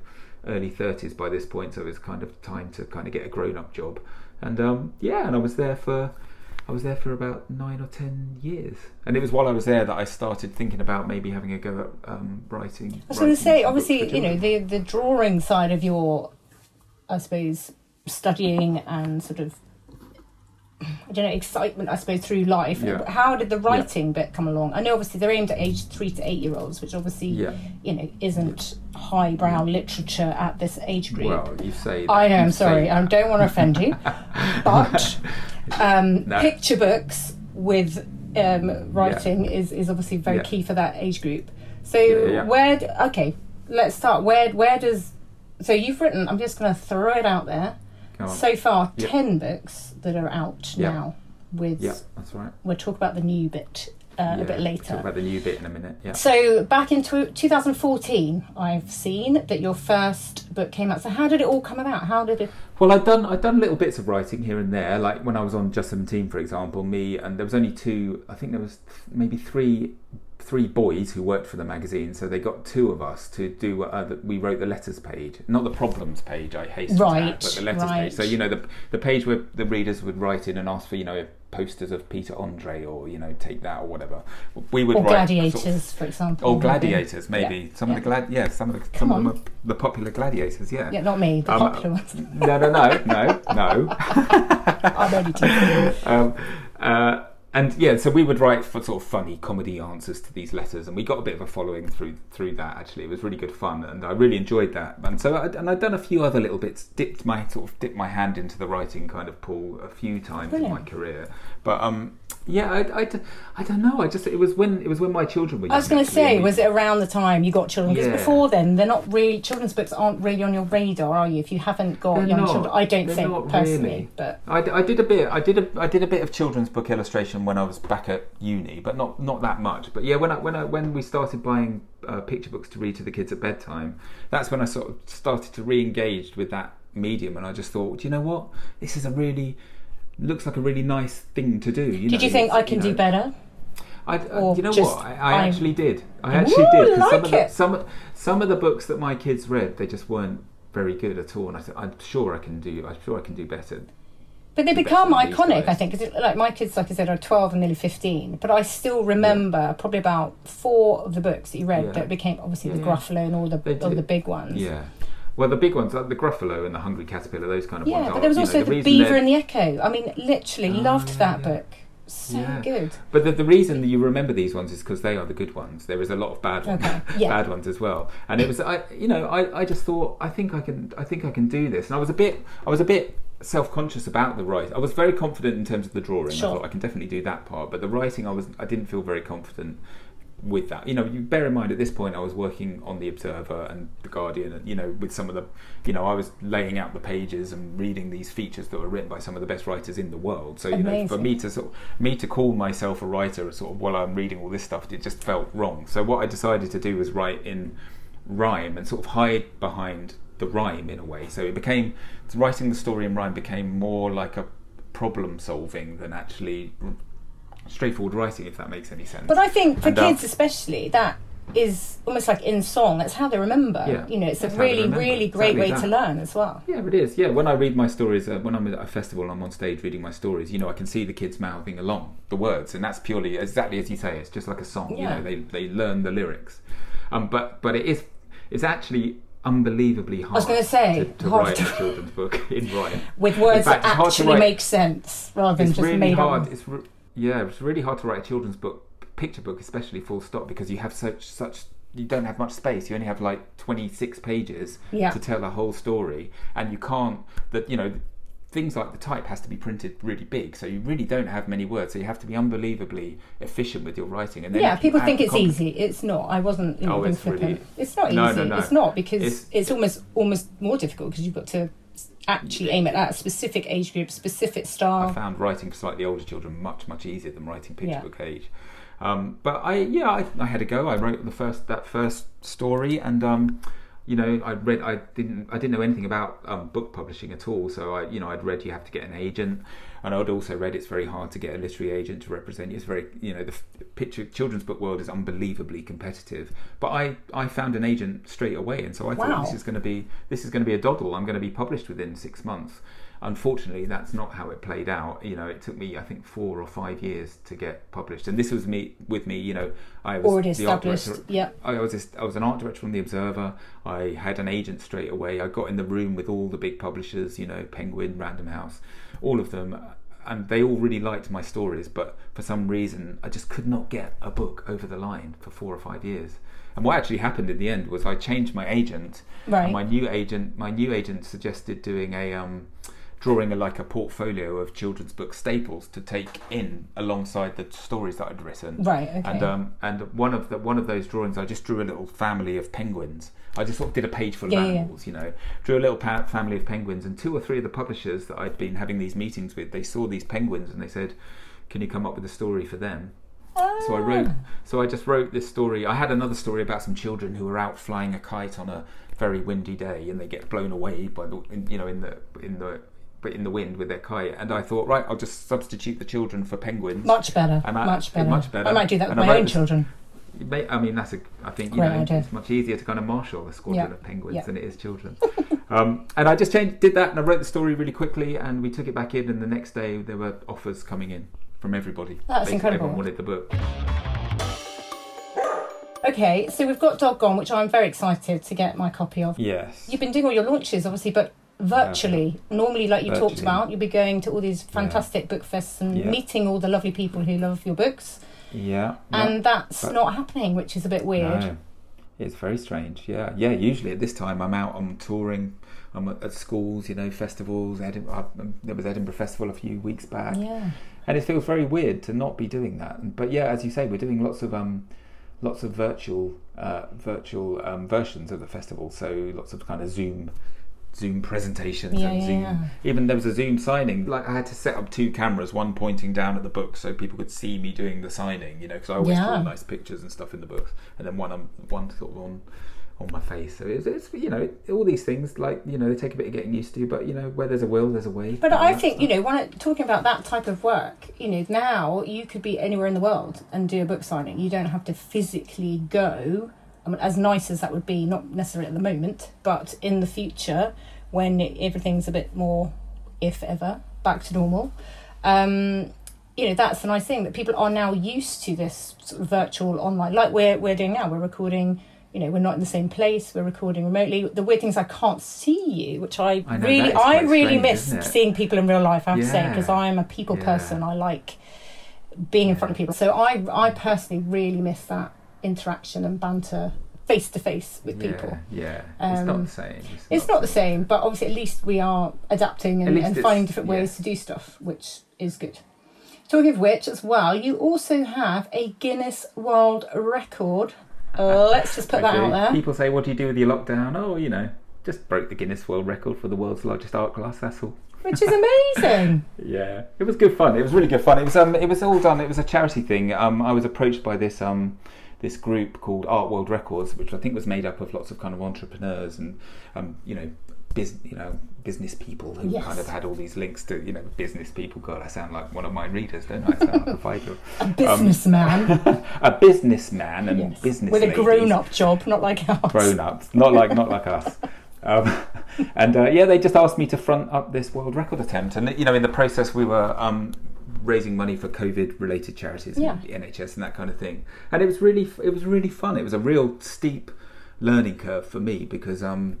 early thirties by this point, so it was kind of time to kind of get a grown up job. And um, yeah, and I was there for. I was there for about nine or ten years, and it was while I was there that I started thinking about maybe having a go at um, writing. I was going to say, some books for obviously, you know, the the drawing side of your, I suppose, studying and sort of, I don't know, excitement, I suppose, through life. Yeah. How did the writing bit come along? I know, obviously, they're aimed at age three to eight year olds, which obviously, Yeah. you know, isn't highbrow literature at this age group. Well, you say. That. I know, You I'm sorry, I don't want to offend you, but um, No. picture books with um, writing is, is obviously very Yeah. key for that age group. So Yeah, yeah. where? d- Okay, let's start. Where where does? So you've written. I'm just going to throw it out there. So far, Yeah. ten books that are out Yeah. now. With yeah, that's right. we'll talk about the new bit uh, Yeah, a bit we'll later. Talk about the new bit in a minute. Yeah. So back in tw 2014, I've seen that your first book came out. So how did it all come about? How did it? Well, I'd done I'd done little bits of writing here and there, like when I was on Just Seventeen, for example. Me and there was only two. I think there was th- maybe three three boys who worked for the magazine, so they got two of us to do. Uh, the, we wrote the letters page, not the problems page. I hasten to Right, add, but the letters right. page. So you know the the page where the readers would write in and ask for you know posters of Peter Andre or you know take that or whatever. We would Or write gladiators, sort of- for example. or gladiators, maybe Yeah, some of the glad, yeah, some of the Come some of on. are the popular gladiators, yeah. Yeah, not me, the Um, popular ones. No, no, no, no, no. I'm only um, uh, and yeah, so we would write for sort of funny comedy answers to these letters, and we got a bit of a following through through that. Actually, it was really good fun, and I really enjoyed that. And so, I, and I'd done a few other little bits, dipped my sort of dipped my hand into the writing kind of pool a few times in my career. But um, yeah, I, I don't know. I just it was when it was when my children were. I was going to say, was it around the time you got children? Because Yeah. before then, they're not really children's books aren't really on your radar, are you? If you haven't got They're young not. children, I don't think personally, really. but I did a bit. I did a I did a bit of children's book illustration when I was back at uni, but not not that much. But yeah, when I when I when we started buying uh, picture books to read to the kids at bedtime, that's when I sort of started to re-engage with that medium, and I just thought, do you know what? This is a really looks like a really nice thing to do. You did know, you think I can you do better? I, you know what? I, I actually did. I actually Ooh, did. 'cause some of the, it. some some of the books that my kids read, they just weren't very good at all. And I th- I'm sure I can do. I'm sure I can do better. But they become better than these iconic, I think. 'cause it, like my kids, like I said, are twelve and nearly fifteen. But I still remember probably about four of the books that you read Yeah. that became obviously Yeah, the yeah. Gruffalo and all the all the big ones. Yeah. Well, the big ones, like the Gruffalo and the Hungry Caterpillar, those kind of ones. Yeah, but there was you know, also the, reason Beaver and the Echo. I mean, literally Oh, loved yeah, that yeah. book. So Yeah. good. But the, the reason that you remember these ones is because they are the good ones. There is a lot of bad ones, Okay, yeah. bad ones as well. And it was, I, you know, I, I just thought, I think I can, I think I can do this. And I was a bit, I was a bit self-conscious about the writing. I was very confident in terms of the drawing. Sure. I thought I can definitely do that part. But the writing, I was, I didn't feel very confident with that. You know, you bear in mind at this point I was working on the Observer and the Guardian, and you know, with some of the, you know, I was laying out the pages and reading these features that were written by some of the best writers in the world. So you know, for me to sort of, me to call myself a writer, sort of while I'm reading all this stuff, it just felt wrong. So what I decided to do was write in rhyme and sort of hide behind the rhyme in a way. So it became writing the story in rhyme became more like a problem solving than actually straightforward writing, if that makes any sense. But I think for And, um, kids especially, that is almost like in song. That's how they remember. Yeah, you know, it's a that's how they really, really great Exactly way to learn as well. Yeah, it is. Yeah, when I read my stories, uh, when I'm at a festival I'm on stage reading my stories, you know, I can see the kids mouthing along the words, and that's purely exactly as you say. It's just like a song. Yeah. You know, they they learn the lyrics. Um, but but it is it's actually unbelievably hard. I was gonna say, to, to write to- a children's book in rhyme. With words fact, that to actually make sense rather than It's just really made hard. up. It's re- yeah, it's really hard to write a children's book, picture book, especially full stop, because you have such such you don't have much space. You only have like twenty six pages Yeah. to tell a whole story, and you can't. That you know. Things like the type has to be printed really big, so you really don't have many words. So you have to be unbelievably efficient with your writing. And then Yeah, you people think it's easy. It's not. I wasn't. You know, Oh, it's flippant. really- It's not easy. No, no, no. It's not because it's, It's- almost almost more difficult because you've got to actually aim it at a specific age group, specific style. I found writing for slightly older children much much easier than writing picture Yeah. book age. Um, but I yeah I, I had a go. I wrote the first that first story and um, you know I read I didn't I didn't know anything about um, book publishing at all. So I you know I'd read you have to get an agent. And I'd also read it's very hard to get a literary agent to represent you. It's very, you know, the picture children's book world is unbelievably competitive. But I, I found an agent straight away, and so I Wow. thought this is going to be this is going to be a doddle. I'm going to be published within six months. Unfortunately, that's not how it played out. You know, it took me I think four or five years to get published, and this was me with me. You know, I was Already the art director- Yeah. I was just, I was an art director from the Observer. I had an agent straight away. I got in the room with all the big publishers, you know, Penguin, Random House, all of them, and they all really liked my stories. But for some reason, I just could not get a book over the line for four or five years. And what actually happened in the end was I changed my agent. Right. And my new agent, my new agent suggested doing a um, drawing a, like a portfolio of children's book staples to take in alongside the stories that I'd written. Right. Okay. And um, and one of the one of those drawings, I just drew a little family of penguins. I just sort of did a page full of Yeah, yeah, yeah. animals, you know. Drew a little pa- family of penguins, and two or three of the publishers that I'd been having these meetings with, they saw these penguins and they said, "Can you come up with a story for them?" So I wrote. Ah. So I just wrote this story. I had another story about some children who were out flying a kite on a very windy day, and they get blown away by the, in, you know, in the in the but in the wind with their kite. And I thought, right, I'll just substitute the children for penguins. Much better. And I- much better. much better. I might do that with And my own this- children. May- I mean, that's a. I think you Great know idea. it's much easier to kind of marshal a squadron Yeah. of penguins Yeah. than it is children. um, and I just changed, did that, and I wrote the story really quickly, and we took it back in. And the next day, there were offers coming in from everybody. That's Basically, incredible. Everyone wanted the book. Okay, so we've got Dog Gone, which I'm very excited to get my copy of. Yes. You've been doing all your launches, obviously, but virtually. Normally, like you talked about, you'll be going to all these fantastic book fests and Yeah. meeting all the lovely people who love your books. Yeah. And that's But- not happening, which is a bit weird. No, it's very strange. Yeah, yeah. Usually at this time, I'm out. I'm touring. I'm at, schools. You know, festivals. Edim- I, um, there was Edinburgh Festival a few weeks back, Yeah. and it feels very weird to not be doing that. But yeah, as you say, we're doing lots of um, lots of virtual uh, virtual um, versions of the festival. So lots of kind of Zoom. Zoom presentations Yeah, and Zoom. yeah. Even there was a Zoom signing. Like I had to set up two cameras, one pointing down at the book so people could see me doing the signing. You know, because I always Yeah. draw nice pictures and stuff in the books, and then one on one sort of on on my face. So it's, it's you know it, all these things like you know they take a bit of getting used to, but you know where there's a will, there's a way. But I think, that. you know, when I, talking about that type of work, you know, now you could be anywhere in the world and do a book signing. You don't have to physically go. I mean, as nice as that would be, not necessarily at the moment, but in the future, when everything's a bit more, if ever, back to normal, um, you know, that's the nice thing that people are now used to this sort of virtual online, like we're we're doing now. We're recording. You know, we're not in the same place. We're recording remotely. The weird thing is, I can't see you, which I, I know, really, I really strange, miss seeing people in real life. I have to say, because I'm a people Yeah. person. I like being in front of people. So I, I personally really miss that interaction and banter face to face with yeah, people. yeah, it's not Um, the same. It's not the same, but obviously, at least we are adapting and, and finding different ways yeah. to do stuff, which is good. Talking of which, as well, you also have a Guinness World Record. Uh, let's just put that do. out there. People say, "What do you do with your lockdown?" Oh, you know, just broke the Guinness World Record for the world's largest art glass. That's all. Which is amazing. Yeah, it was good fun. It was really good fun. It was um, it was all done. It was a charity thing. Um, I was approached by this um, this group called Art World Records, which I think was made up of lots of kind of entrepreneurs and um, you know, biz, you know, business people who Yes. kind of had all these links to you know, business people. God, I sound like one of my readers, don't I? I sound like a Viking. A businessman. a businessman and yes. business With a grown up job, not like ours. grown ups, not like not like us. Um, and uh, yeah, they just asked me to front up this world record attempt, and you know, in the process, we were um, raising money for COVID-related charities, Yeah. and the NHS, and that kind of thing. And it was really, it was really fun. It was a real steep learning curve for me because um,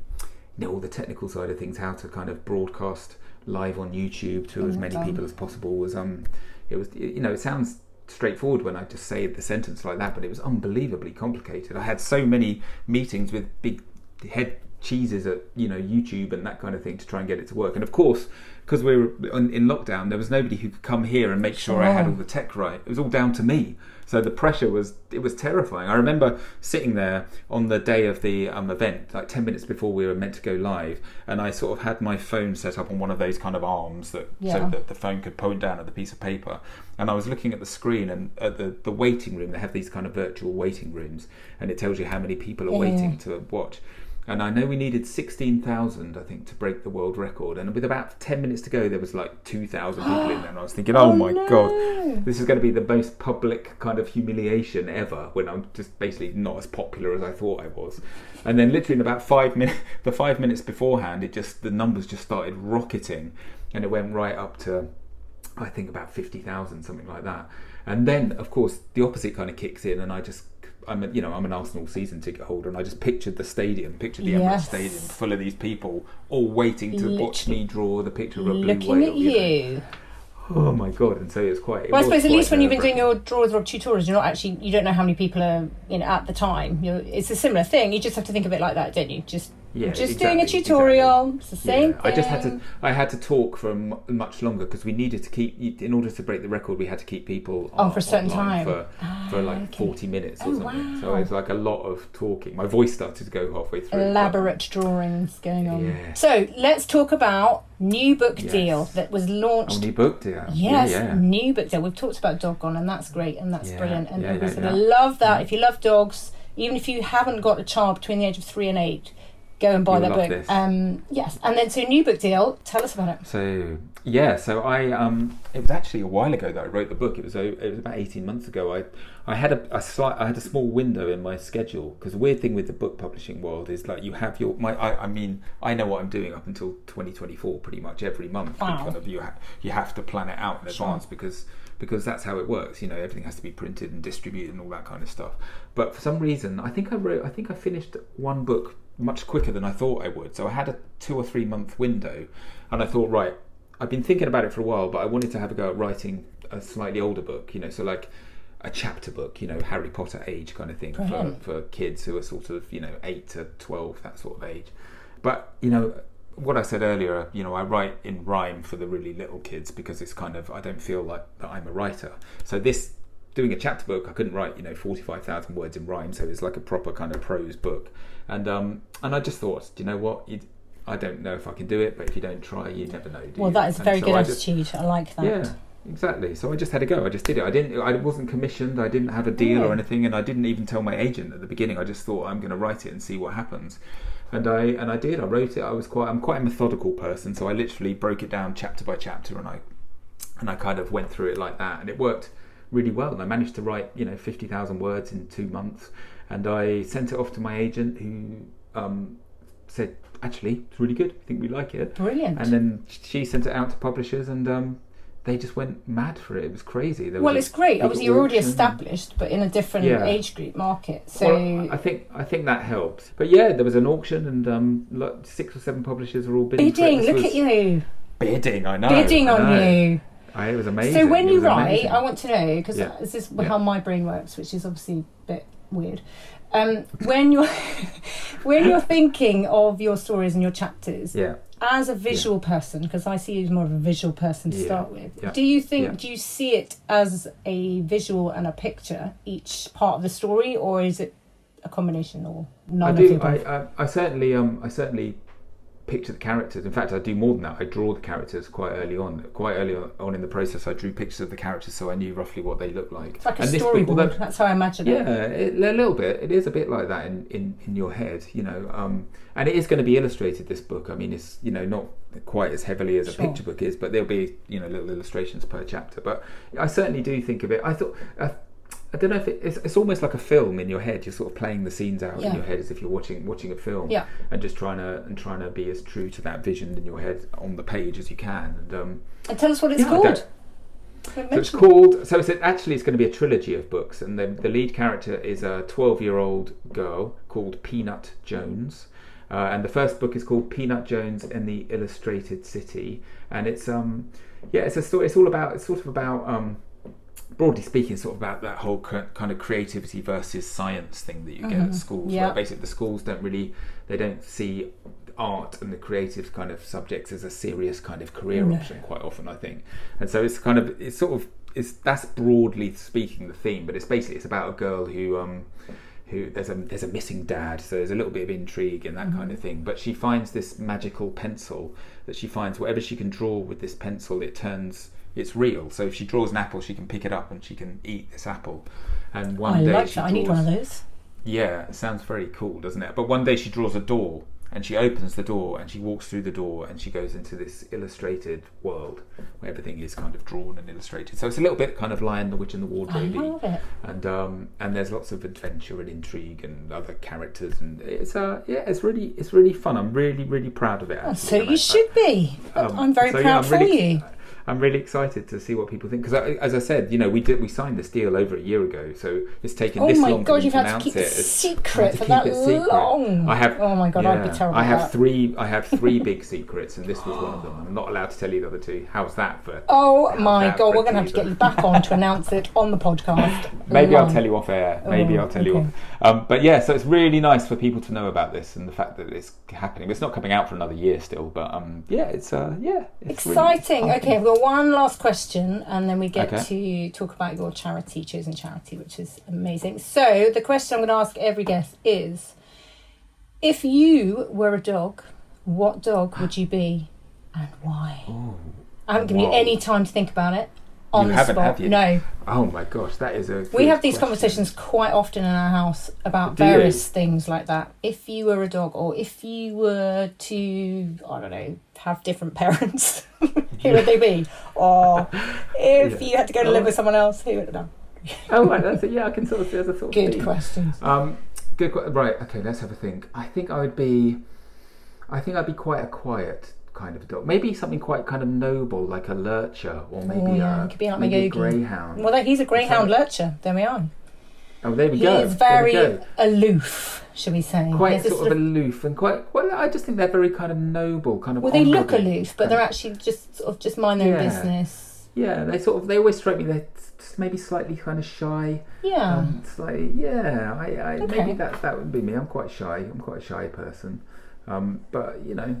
you know all the technical side of things, how to kind of broadcast live on YouTube to as many people as possible was um, it was you know, it sounds straightforward when I just say the sentence like that, but it was unbelievably complicated. I had so many meetings with big head cheeses at you know YouTube and that kind of thing to try and get it to work. And of course, because we were in lockdown, there was nobody who could come here and make sure I had all the tech right. It was all down to me. So the pressure was it was terrifying. I remember sitting there on the day of the um, event, like ten minutes before we were meant to go live, and I sort of had my phone set up on one of those kind of arms that Yeah. so that the phone could point down at the piece of paper. And I was looking at the screen and at the, the waiting room. They have these kind of virtual waiting rooms, and it tells you how many people are Yeah, waiting to watch. And I know we needed 16,000, I think, to break the world record. And with about 10 minutes to go, there was like 2,000 people in there. And I was thinking, oh, Oh, my no. God, this is going to be the most public kind of humiliation ever when I'm just basically not as popular as I thought I was. And then literally in about five minutes, the five minutes beforehand, it just, the numbers just started rocketing. And it went right up to, I think, about 50,000, something like that. And then, of course, the opposite kind of kicks in, and I just, I'm, a, you know, I'm an Arsenal season ticket holder, and I just pictured the stadium, pictured the Emirates Stadium full of these people, all waiting to watch me draw the picture of a blue Looking whale. at you know. Oh my god! And so it's quite. it Well, I suppose at least when you've been doing your drawers or tutorials, you're not actually you don't know how many people are you know at the time. You're, it's a similar thing. You just have to think of it like that, don't you? Just Yeah, just doing a exactly, tutorial. It's the same. Yeah, I just had to. I had to talk for m- much longer because we needed to keep. In order to break the record, we had to keep people On on, for a certain time. for, for ah, like okay. forty minutes or Oh, something. So wow. it was like a lot of talking. My voice started to go halfway through. elaborate drawings going on. Yeah. So let's talk about new book Yes. deal that was Oh, launched. new book, yeah. Yes, Yeah, new book deal. We've talked about Dog Gone, and that's great, and that's brilliant. And yeah, yeah, love that. Mm. If you love dogs, even if you haven't got a child between the age of three and eight, go and buy You'll that book. this. Um, yes, and then so new book deal. Tell us about it. So yeah, so I um, it was actually a while ago that I wrote the book. It was o- it was about eighteen months ago. I I had a, a slight I had a small window in my schedule because the weird thing with the book publishing world is like you have your my I, I mean I know what I'm doing up until 2024 pretty much every month. Wow. Kind of you ha- you have to plan it out in Sure. advance because because that's how it works. You know everything has to be printed and distributed and all that kind of stuff. But for some reason, I think I wrote I think I finished one book much quicker than I thought I would. So I had a two or three month window, and I thought right. I've been thinking about it for a while, but I wanted to have a go at writing a slightly older book, you know, so like a chapter book, you know, Harry Potter age kind of thing for, Brilliant. for kids who are sort of, you know, 8 to 12, that sort of age. But, you know, what I said earlier, you know, I write in rhyme for the really little kids because it's kind of, I don't feel like that I'm a writer. So this, doing a chapter book, I couldn't write, you know, 45,000 words in rhyme, so it's like a proper kind of prose book. And um, and I just thought, do you know what? you I don't know if I can do it, but if you don't try, you never know. Do Well, you? that is a very so good I just- attitude. I like that. yeah, exactly. So I just had a go. I just did it. I didn't. I wasn't commissioned. I didn't have a deal Yeah. or anything, and I didn't even tell my agent at the beginning. I just thought I'm going to write it and see what happens. And I and I did. I wrote it. I was quite. I'm quite a methodical person, so I literally broke it down chapter by chapter, and I and I kind of went through it like that, and it worked really well. And I managed to write, you know, fifty thousand words in two months, and I sent it off to my agent, who um, said, "Actually, it's really good. I think we like it." Brilliant. And then she sent it out to publishers, and um, they just went mad for it. It was crazy. There well, was it's great. Obviously, you're already established, but in a different Yeah. age group market. So Well, I think I think that helps. But yeah, there was an auction, and um, like six or seven publishers were all bidding. for it. bidding. Look at you. Bidding, I know. bidding I on know. you. I, it was amazing. So when you write, amazing. I want to know because Yeah. this is Yeah. how my brain works, which is obviously a bit weird. Um, when you're when you're thinking of your stories and your chapters, Yeah. as a visual person, because I see you as more of a visual person to Yeah, start with, yeah, do you think yeah. do you see it as a visual and a picture each part of the story, or is it a combination or none I of do. I? I, I certainly, um, I certainly picture the characters. In fact, I do more than that. I draw the characters quite early on. Quite early on in the process, I drew pictures of the characters so I knew roughly what they looked like. It's like a And book, storyboard. although- That's how I imagine it. Yeah, it, a little bit. It is a bit like that in, in, in your head, you know. Um, and it is going to be illustrated. This book. I mean, it's you know not quite as heavily as a picture book is, but there'll be you know little illustrations per chapter. But I certainly do think of it. I thought. Uh, I don't know if it, it's, it's almost like a film in your head. You're sort of playing the scenes out Yeah. in your head as if you're watching watching a film, Yeah. and just trying to and trying to be as true to that vision in your head on the page as you can. And um, And tell us what it's Yeah, called. so it's called. So it's actually it's going to be a trilogy of books, and the the lead character is a twelve year old girl called Peanut Jones, uh, and the first book is called Peanut Jones and the Illustrated City, and it's um yeah it's a story. It's all about it's sort of about um broadly speaking, sort of about that whole kind of creativity versus science thing that you get at schools, Yeah. where basically the schools don't really they don't see art and the creative kind of subjects as a serious kind of career No. option quite often, I think. And so it's kind of it's sort of it's that's broadly speaking the theme, but it's basically it's about a girl who um who there's a there's a missing dad, so there's a little bit of intrigue and that Mm-hmm. kind of thing. But she finds this magical pencil that she finds whatever she can draw with this pencil, it turns it's real. So if she draws an apple, she can pick it up and she can eat this apple. And one I day like she that. I need draws- one of those. yeah, it sounds very cool, doesn't it? But one day she draws a door and she opens the door and she walks through the door and she goes into this illustrated world where everything is kind of drawn and illustrated. So it's a little bit kind of Lion, the Witch, and the Wardrobe. I love it. And um, and there's lots of adventure and intrigue and other characters and it's uh yeah it's really it's really fun. I'm really really proud of it. Oh, so you should be. um, I'm very so, yeah, proud I'm for really- you. I'm really excited to see what people think because, as I said, you know, we did we signed this deal over a year ago, so it's taken Oh this long God, for me you've to had to announce keep it. it It's- secret I had to for that long. I have. Oh my God, I'd be terrible I have that. three. I have three big secrets, and this was one of them. I'm not allowed to tell you the other two. How's that for? Oh my god, we're going to have to get you back on to announce it on the podcast. Maybe I'll tell you off air. Maybe Oh, I'll tell you off. Um, but yeah, so it's really nice for people to know about this and the fact that it's happening. It's not coming out for another year still, but um, yeah, it's uh, yeah, it's Exciting. exciting. okay, got one last question and then we get Okay. to talk about your charity, chosen charity, which is amazing. So, the question I'm going to ask every guest is if you were a dog, what dog would you be and why? I haven't given you any time to think about it on You the haven't, spot. have you? No. Oh my gosh, that is a. We have these question. conversations quite often in our house about Do you? various things like that. If you were a dog, or if you were to, I don't know, have different parents, who would they be? Or if Yeah. you had to go to live with someone else, who would it be? Oh right, that's it. Yeah, I can sort of. There's a sort of Good questions. Um, good. Right. Okay. Let's have a think. I think I would be. I think I'd be quite a quiet kind of dog. Maybe something quite kind of noble, like a lurcher, or maybe Oh, yeah, a, it could be like maybe a greyhound. Well, he's a greyhound lurcher. There we are. oh, there we He go. is very aloof, should we say? He Quite sort of aloof and quite. Well, I just think they're very kind of noble, kind of. well, they look aloof, but they're actually just sort of just mind their own business. Yeah, they sort of. They always strike me. They're just maybe slightly kind of shy. Yeah. Um, slightly, yeah. I, I Okay. maybe that that would be me. I'm quite shy. I'm quite a shy person. Um, but you know,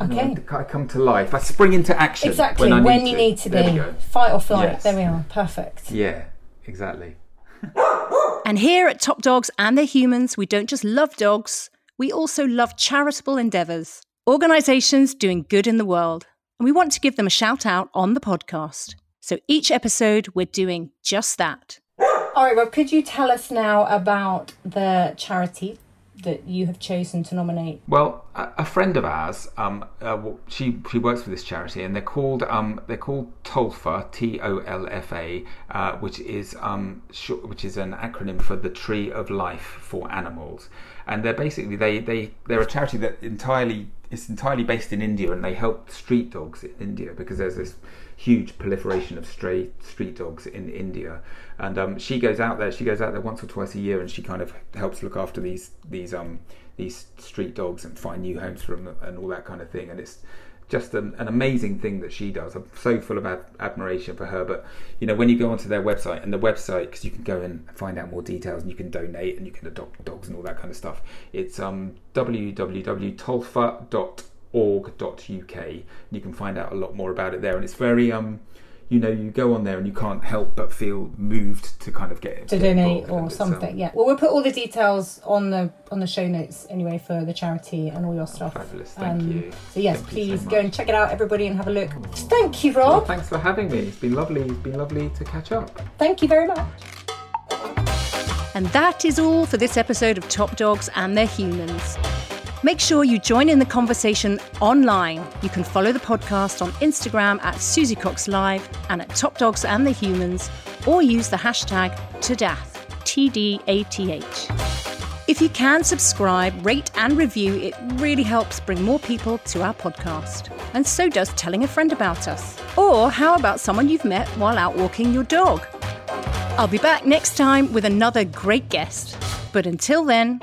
Okay. I, I come to life. I spring into action Exactly, when, when, I need you to. need to There we be. go. Fight or flight. Yes. There we are. Perfect. Yeah, exactly. And here at Top Dogs and Their Humans, we don't just love dogs, we also love charitable endeavours, organisations doing good in the world. And we want to give them a shout out on the podcast. So each episode, we're doing just that. All right, well, could you tell us now about the charity that you have chosen to nominate? Well, a, a friend of ours, um, uh, she she works for this charity, and they're called um, they're called TOLFA, T O L F A, uh, which is um, short, which is an acronym for the Tree of Life for Animals, and they're basically they they they're a charity that entirely is entirely based in India, and they help street dogs in India because there's this huge proliferation of stray street dogs in India, and um, she goes out there. She goes out there once or twice a year, and she kind of helps look after these these um these street dogs and find new homes for them and all that kind of thing. And it's just an, an amazing thing that she does. I'm so full of ad- admiration for her. But you know, when you go onto their website and the website, because you can go and find out more details and you can donate and you can adopt dogs and all that kind of stuff. It's um org.uk. You can find out a lot more about it there, and it's very um, you know, you go on there and you can't help but feel moved to kind of get to get donate or and it's, um, something. yeah. Well, we'll put all the details on the on the show notes anyway for the charity and all your stuff. Fabulous, thank Um, you. So yes, Thank you so please go and check it out, everybody, and have a look. Thank you, Well, Rob. thanks for having me. It's been lovely. It's been lovely to catch up. Thank you very much. And that is all for this episode of Top Dogs and Their Humans. Make sure you join in the conversation online. You can follow the podcast on Instagram at Suzie Cox Live and at Top Dogs and the Humans, or use the hashtag TDATH, T D A T H. If you can subscribe, rate, and review, it really helps bring more people to our podcast. And so does telling a friend about us. Or how about someone you've met while out walking your dog? I'll be back next time with another great guest. But until then,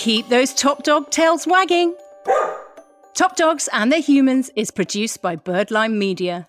keep those top dog tails wagging. Top Dogs and Their Humans is produced by Birdlime Media.